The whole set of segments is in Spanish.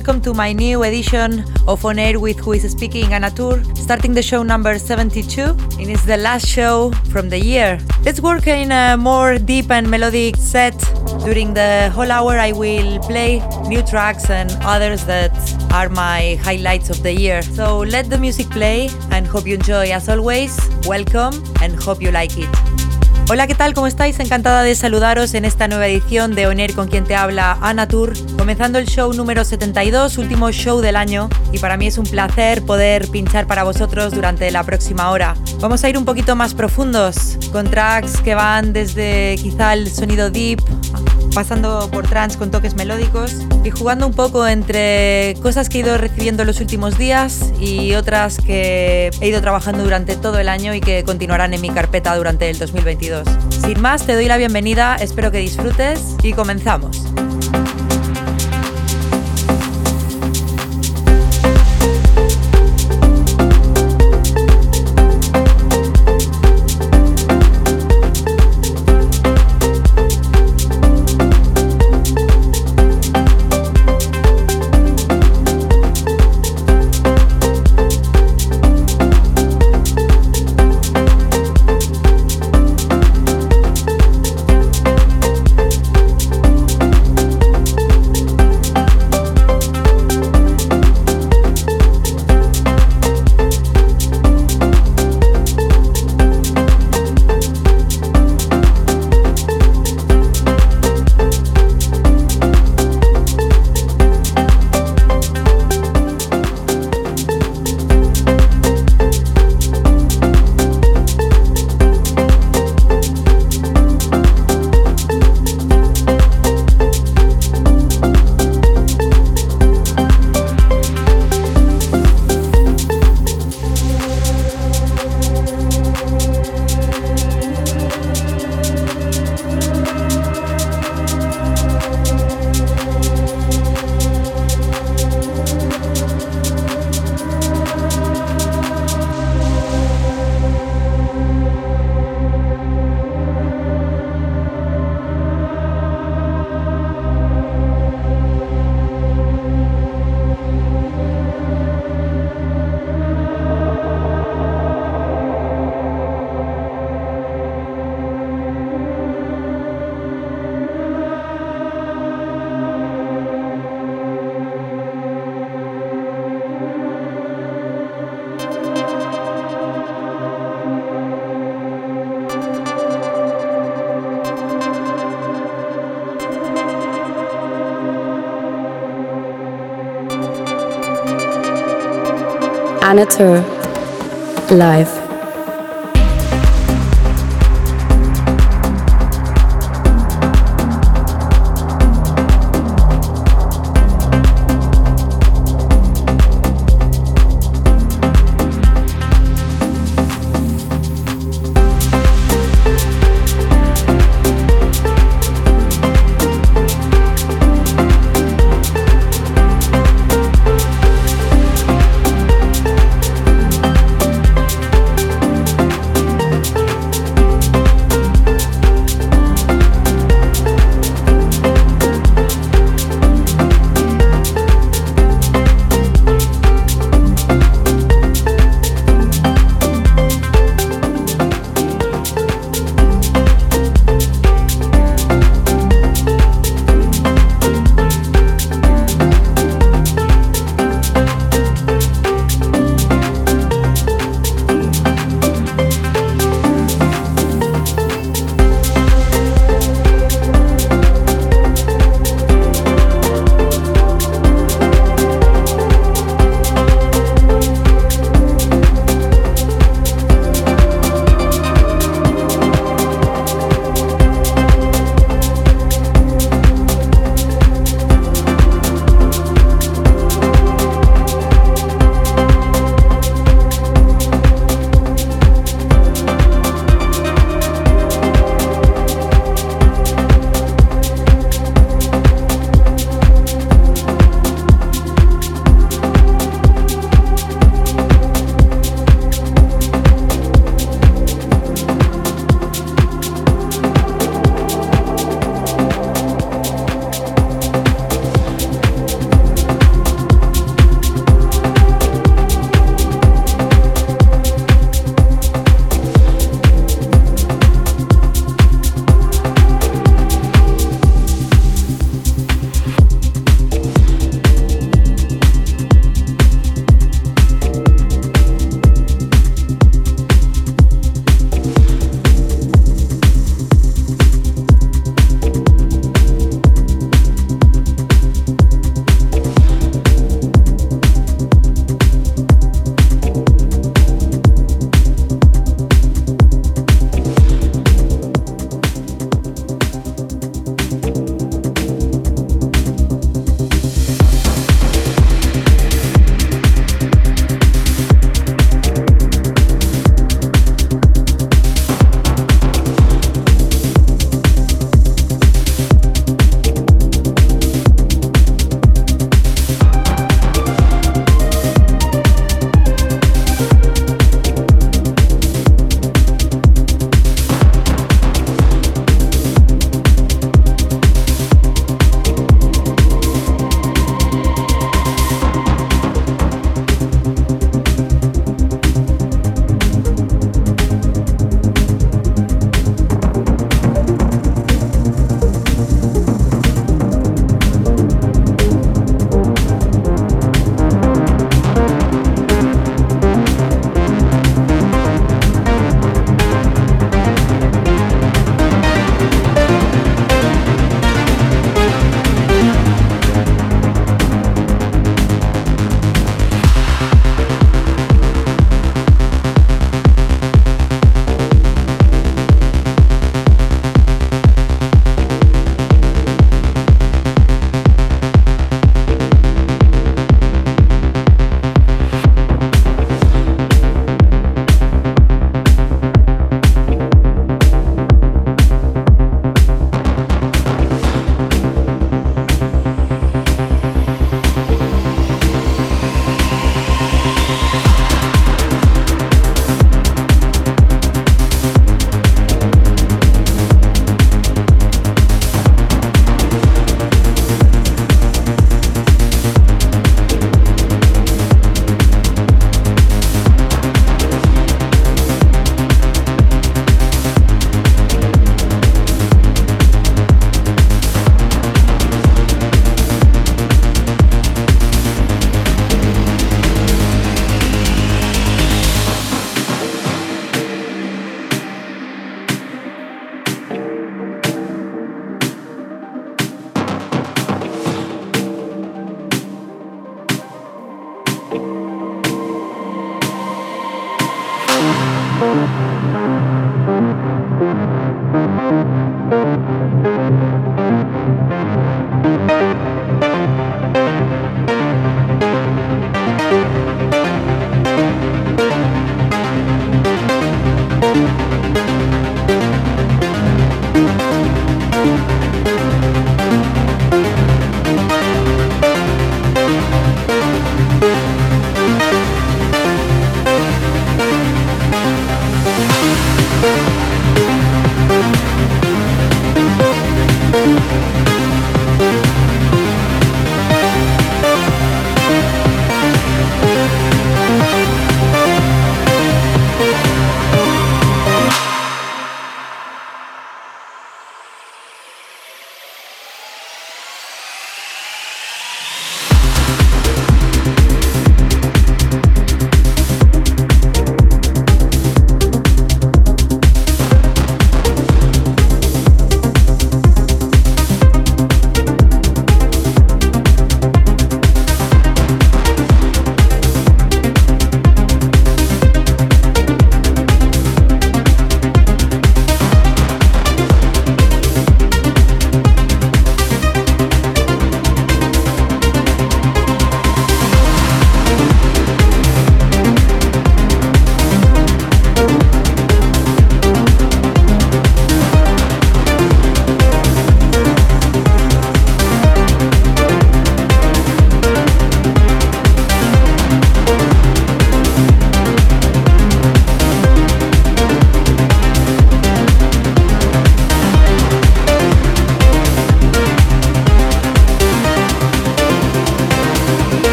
Welcome to my new edition of On Air with Who is Speaking Anatur, starting the show number 72, and it's the last show from the year. Let's work in a more deep and melodic set. During the whole hour, I will play new tracks and others that are my highlights of the year. So let the music play and hope you enjoy. As always, welcome and hope you like it. Hola, ¿qué tal? ¿Cómo estáis? Encantada de saludaros en esta nueva edición de Oner con quien te habla Ana Tour, comenzando el show número 72, último show del año, y para mí es un placer poder pinchar para vosotros durante la próxima hora. Vamos a ir un poquito más profundos, con tracks que van desde quizá el sonido deep pasando por trance con toques melódicos y jugando un poco entre cosas que he ido recibiendo los últimos días y otras que he ido trabajando durante todo el año y que continuarán en mi carpeta durante el 2022. Sin más, te doy la bienvenida, espero que disfrutes y comenzamos. Anatur live.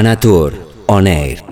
Anatur On Air.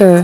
matter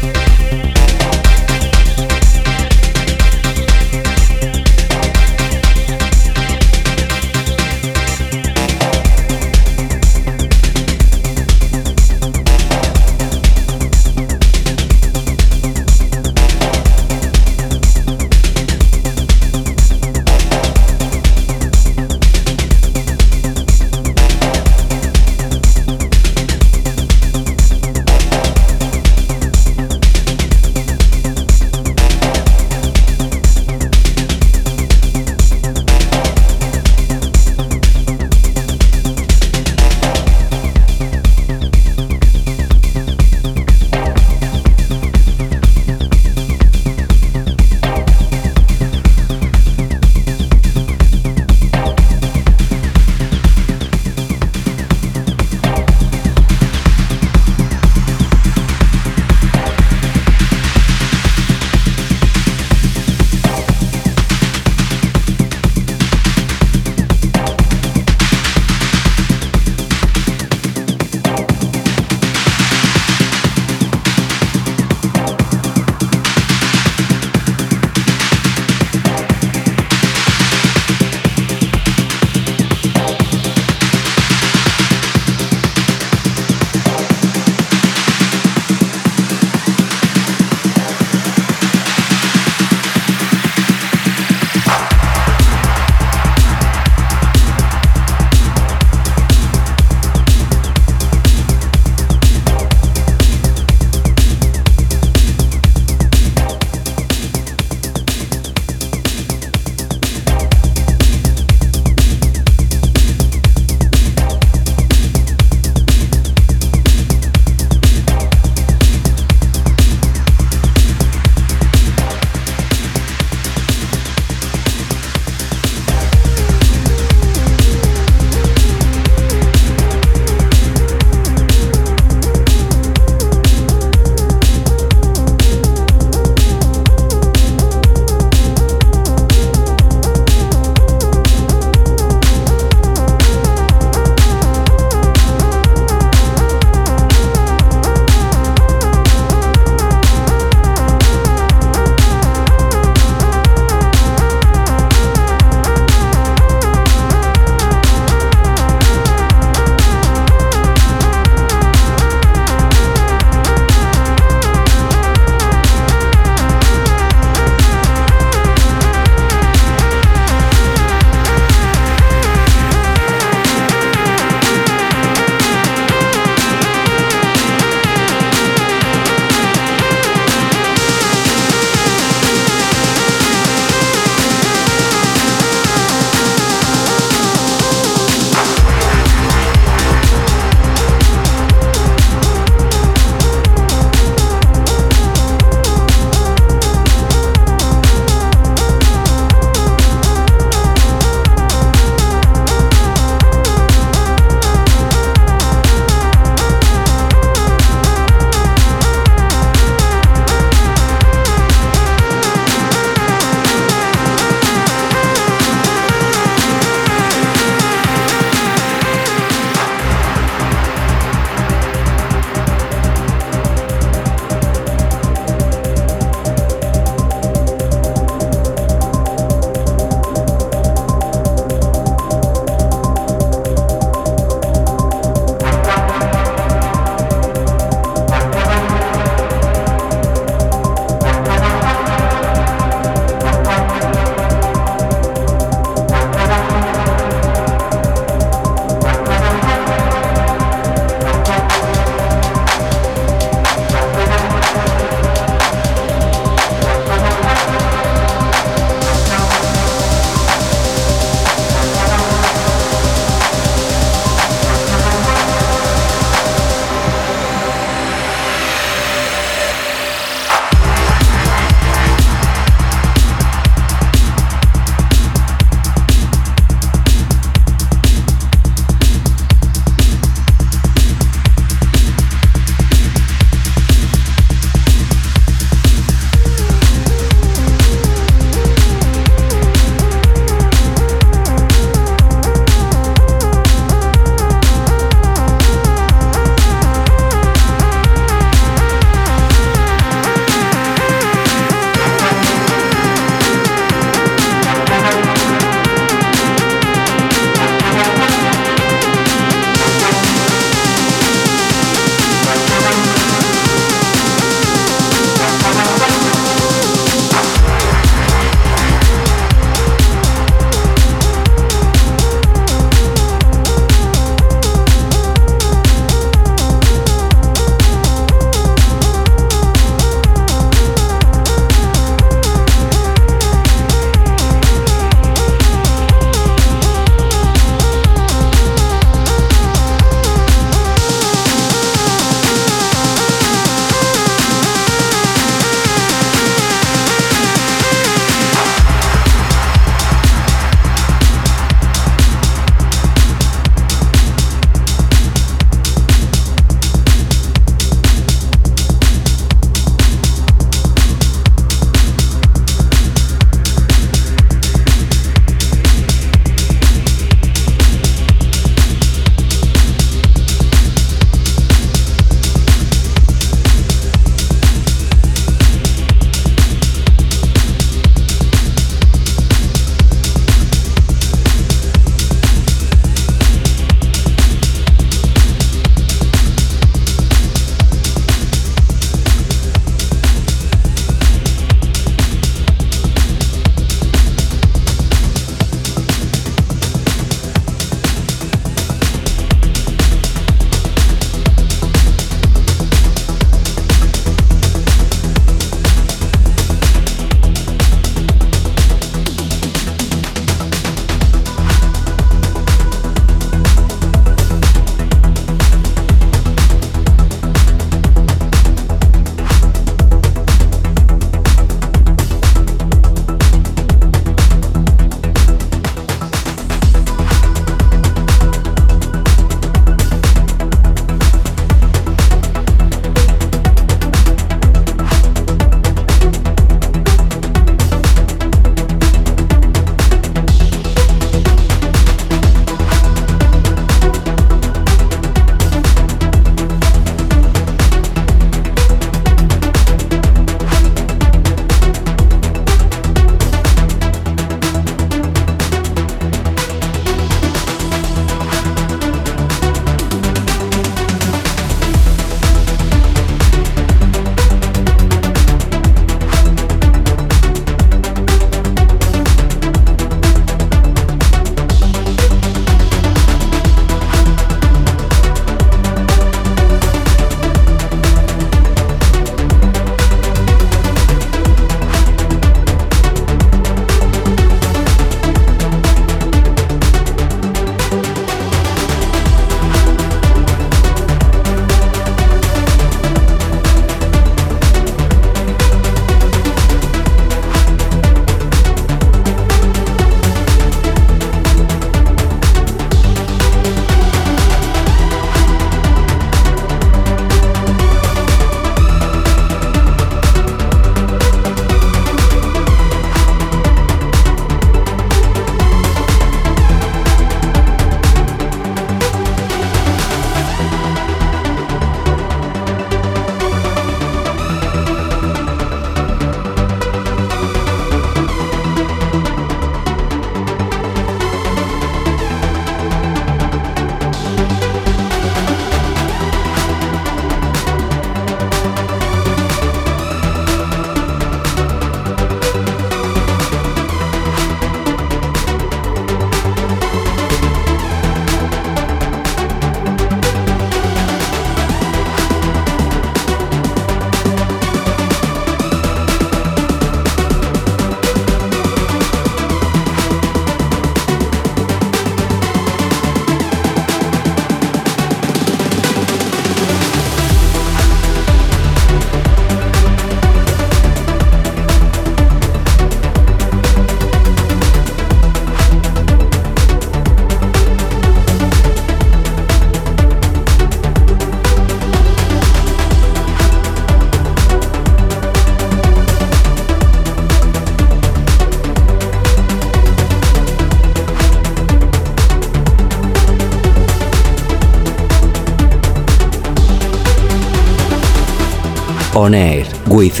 On Air with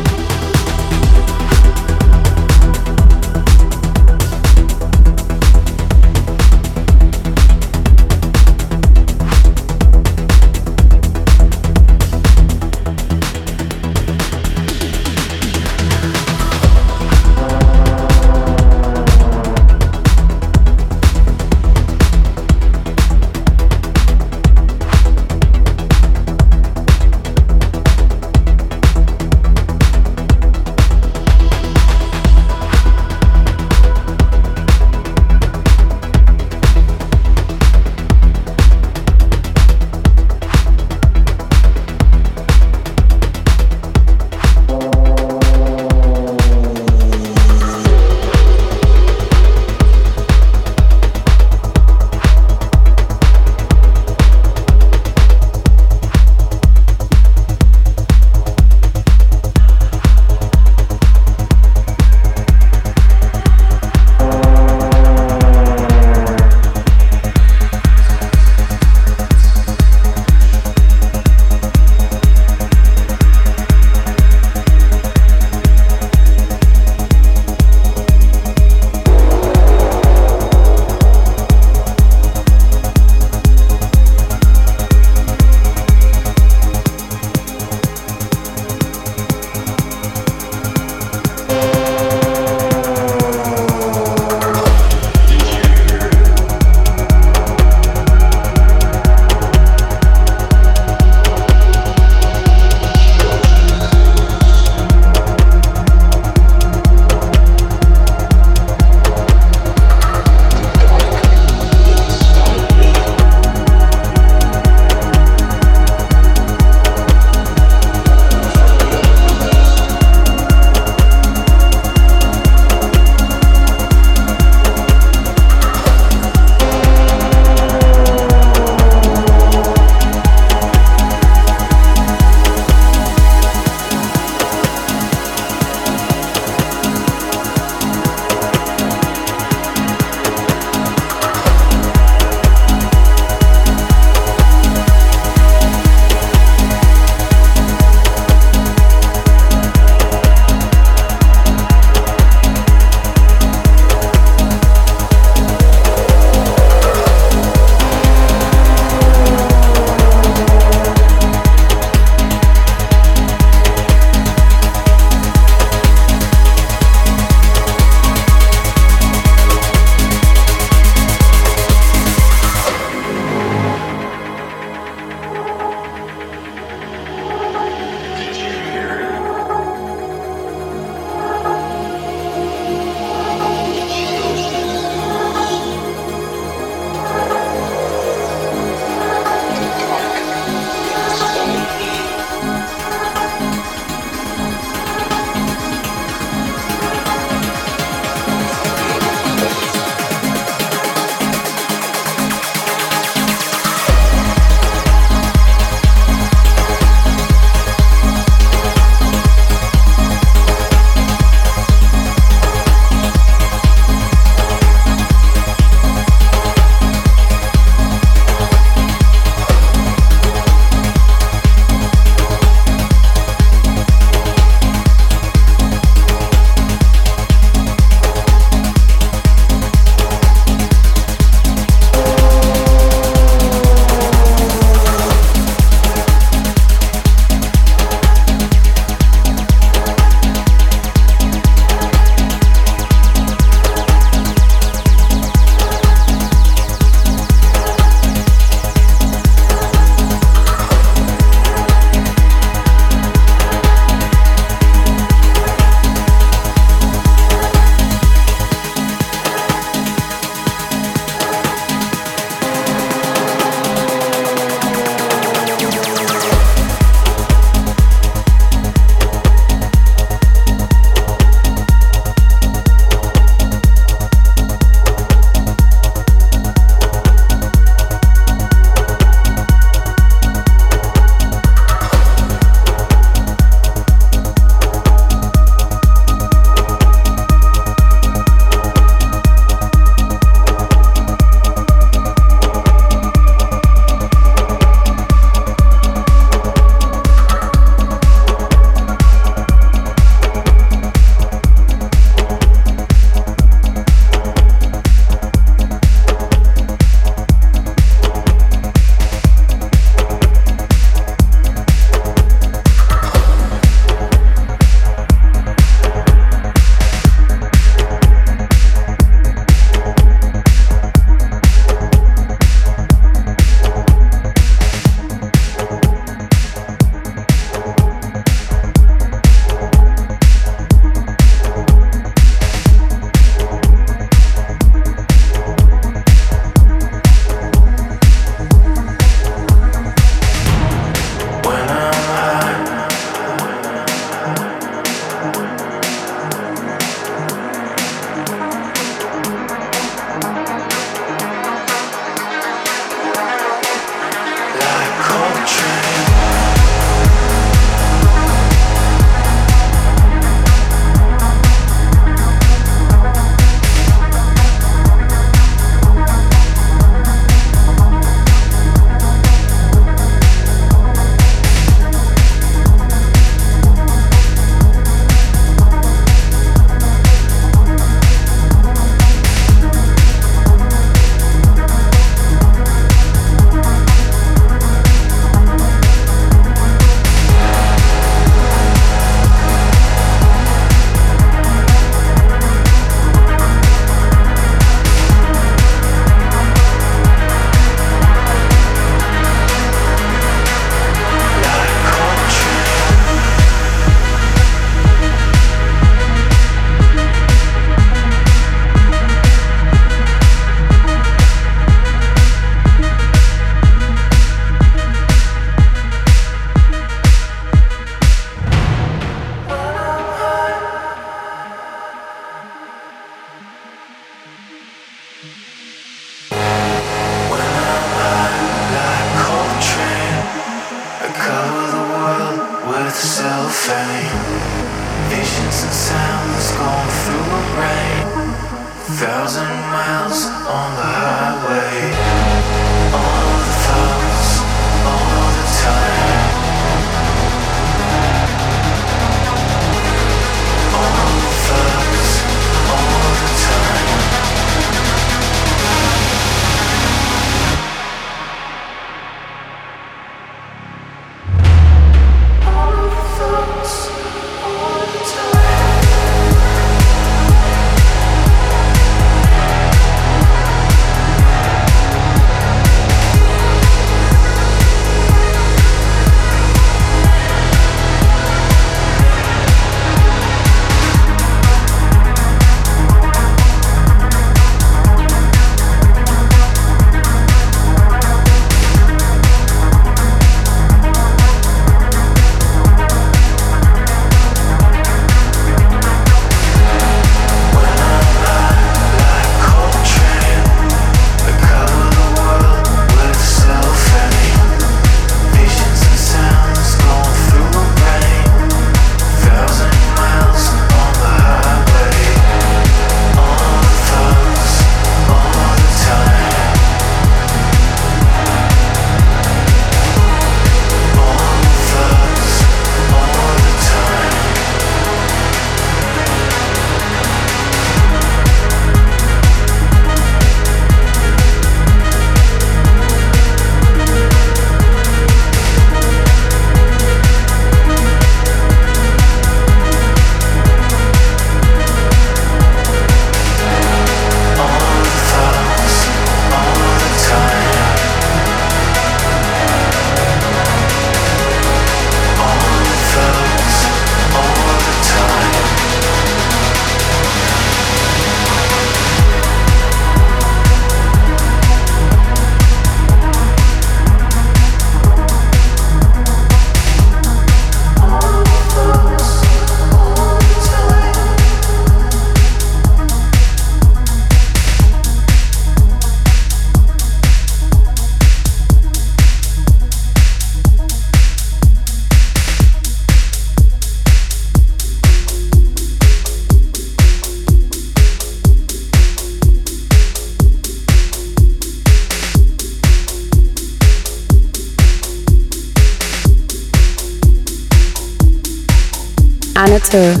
Anatur.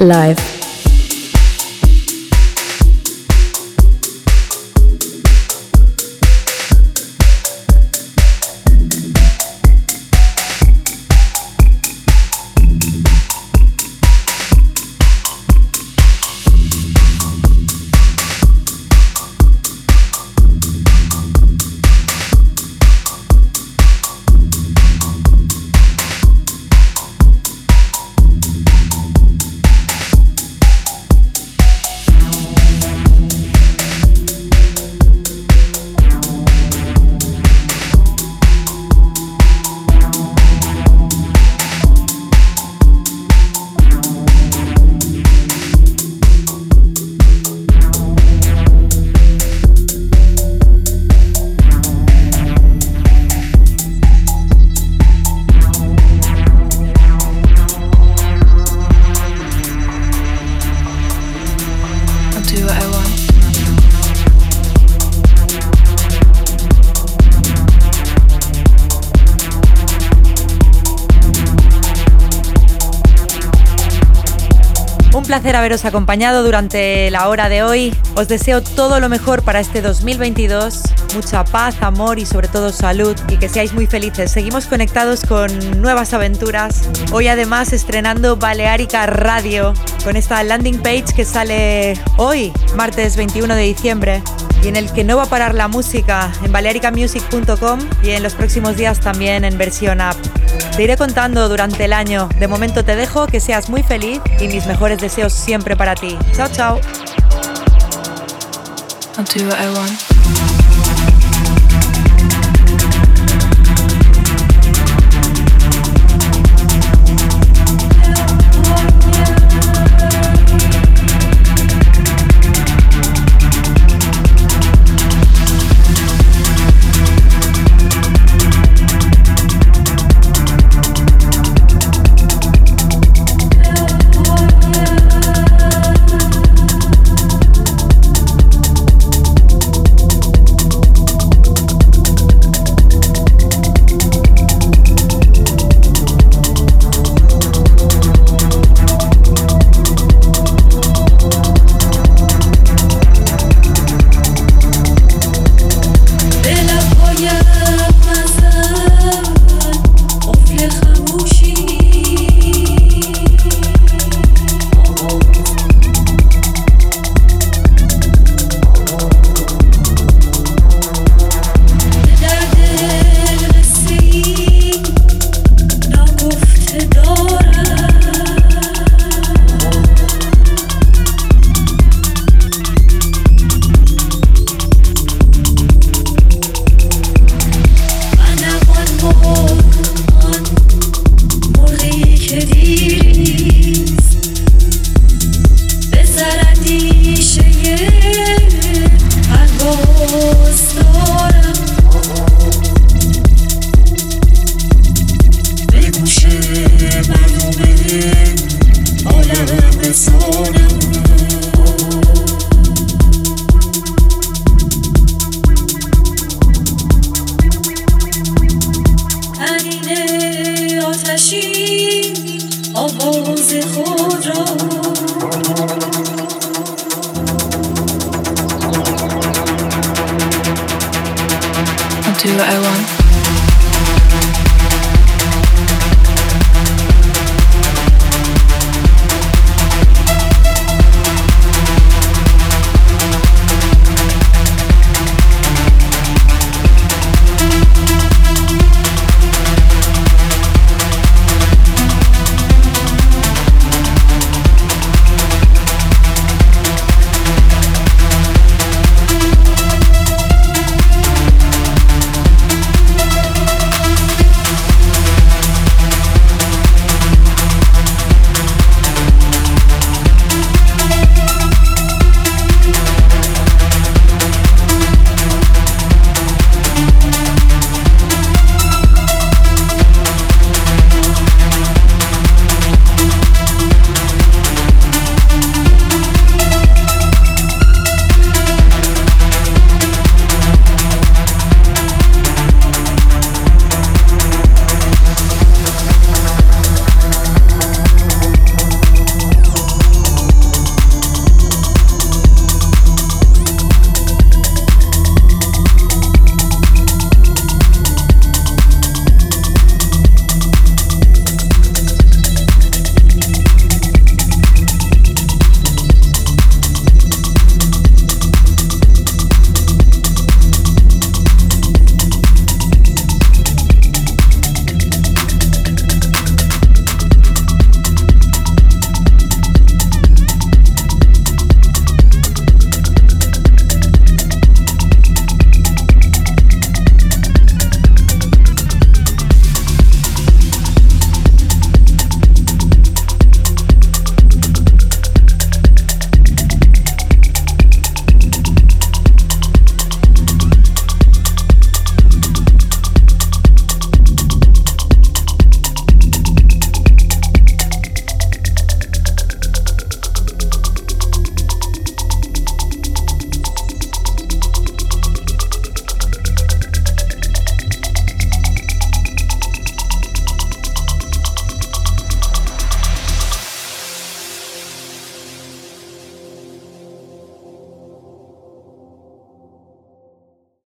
Live. Placer haberos acompañado durante la hora de hoy. Os deseo todo lo mejor para este 2022, mucha paz, amor y sobre todo salud y que seáis muy felices. Seguimos conectados con nuevas aventuras. Hoy además estrenando Balearica Radio con esta landing page que sale hoy, martes 21 de diciembre y en el que no va a parar la música en balearicamusic.com y en los próximos días también en versión app. Te iré contando durante el año. De momento te dejo que seas muy feliz y mis mejores deseos siempre para ti. Chao, chao.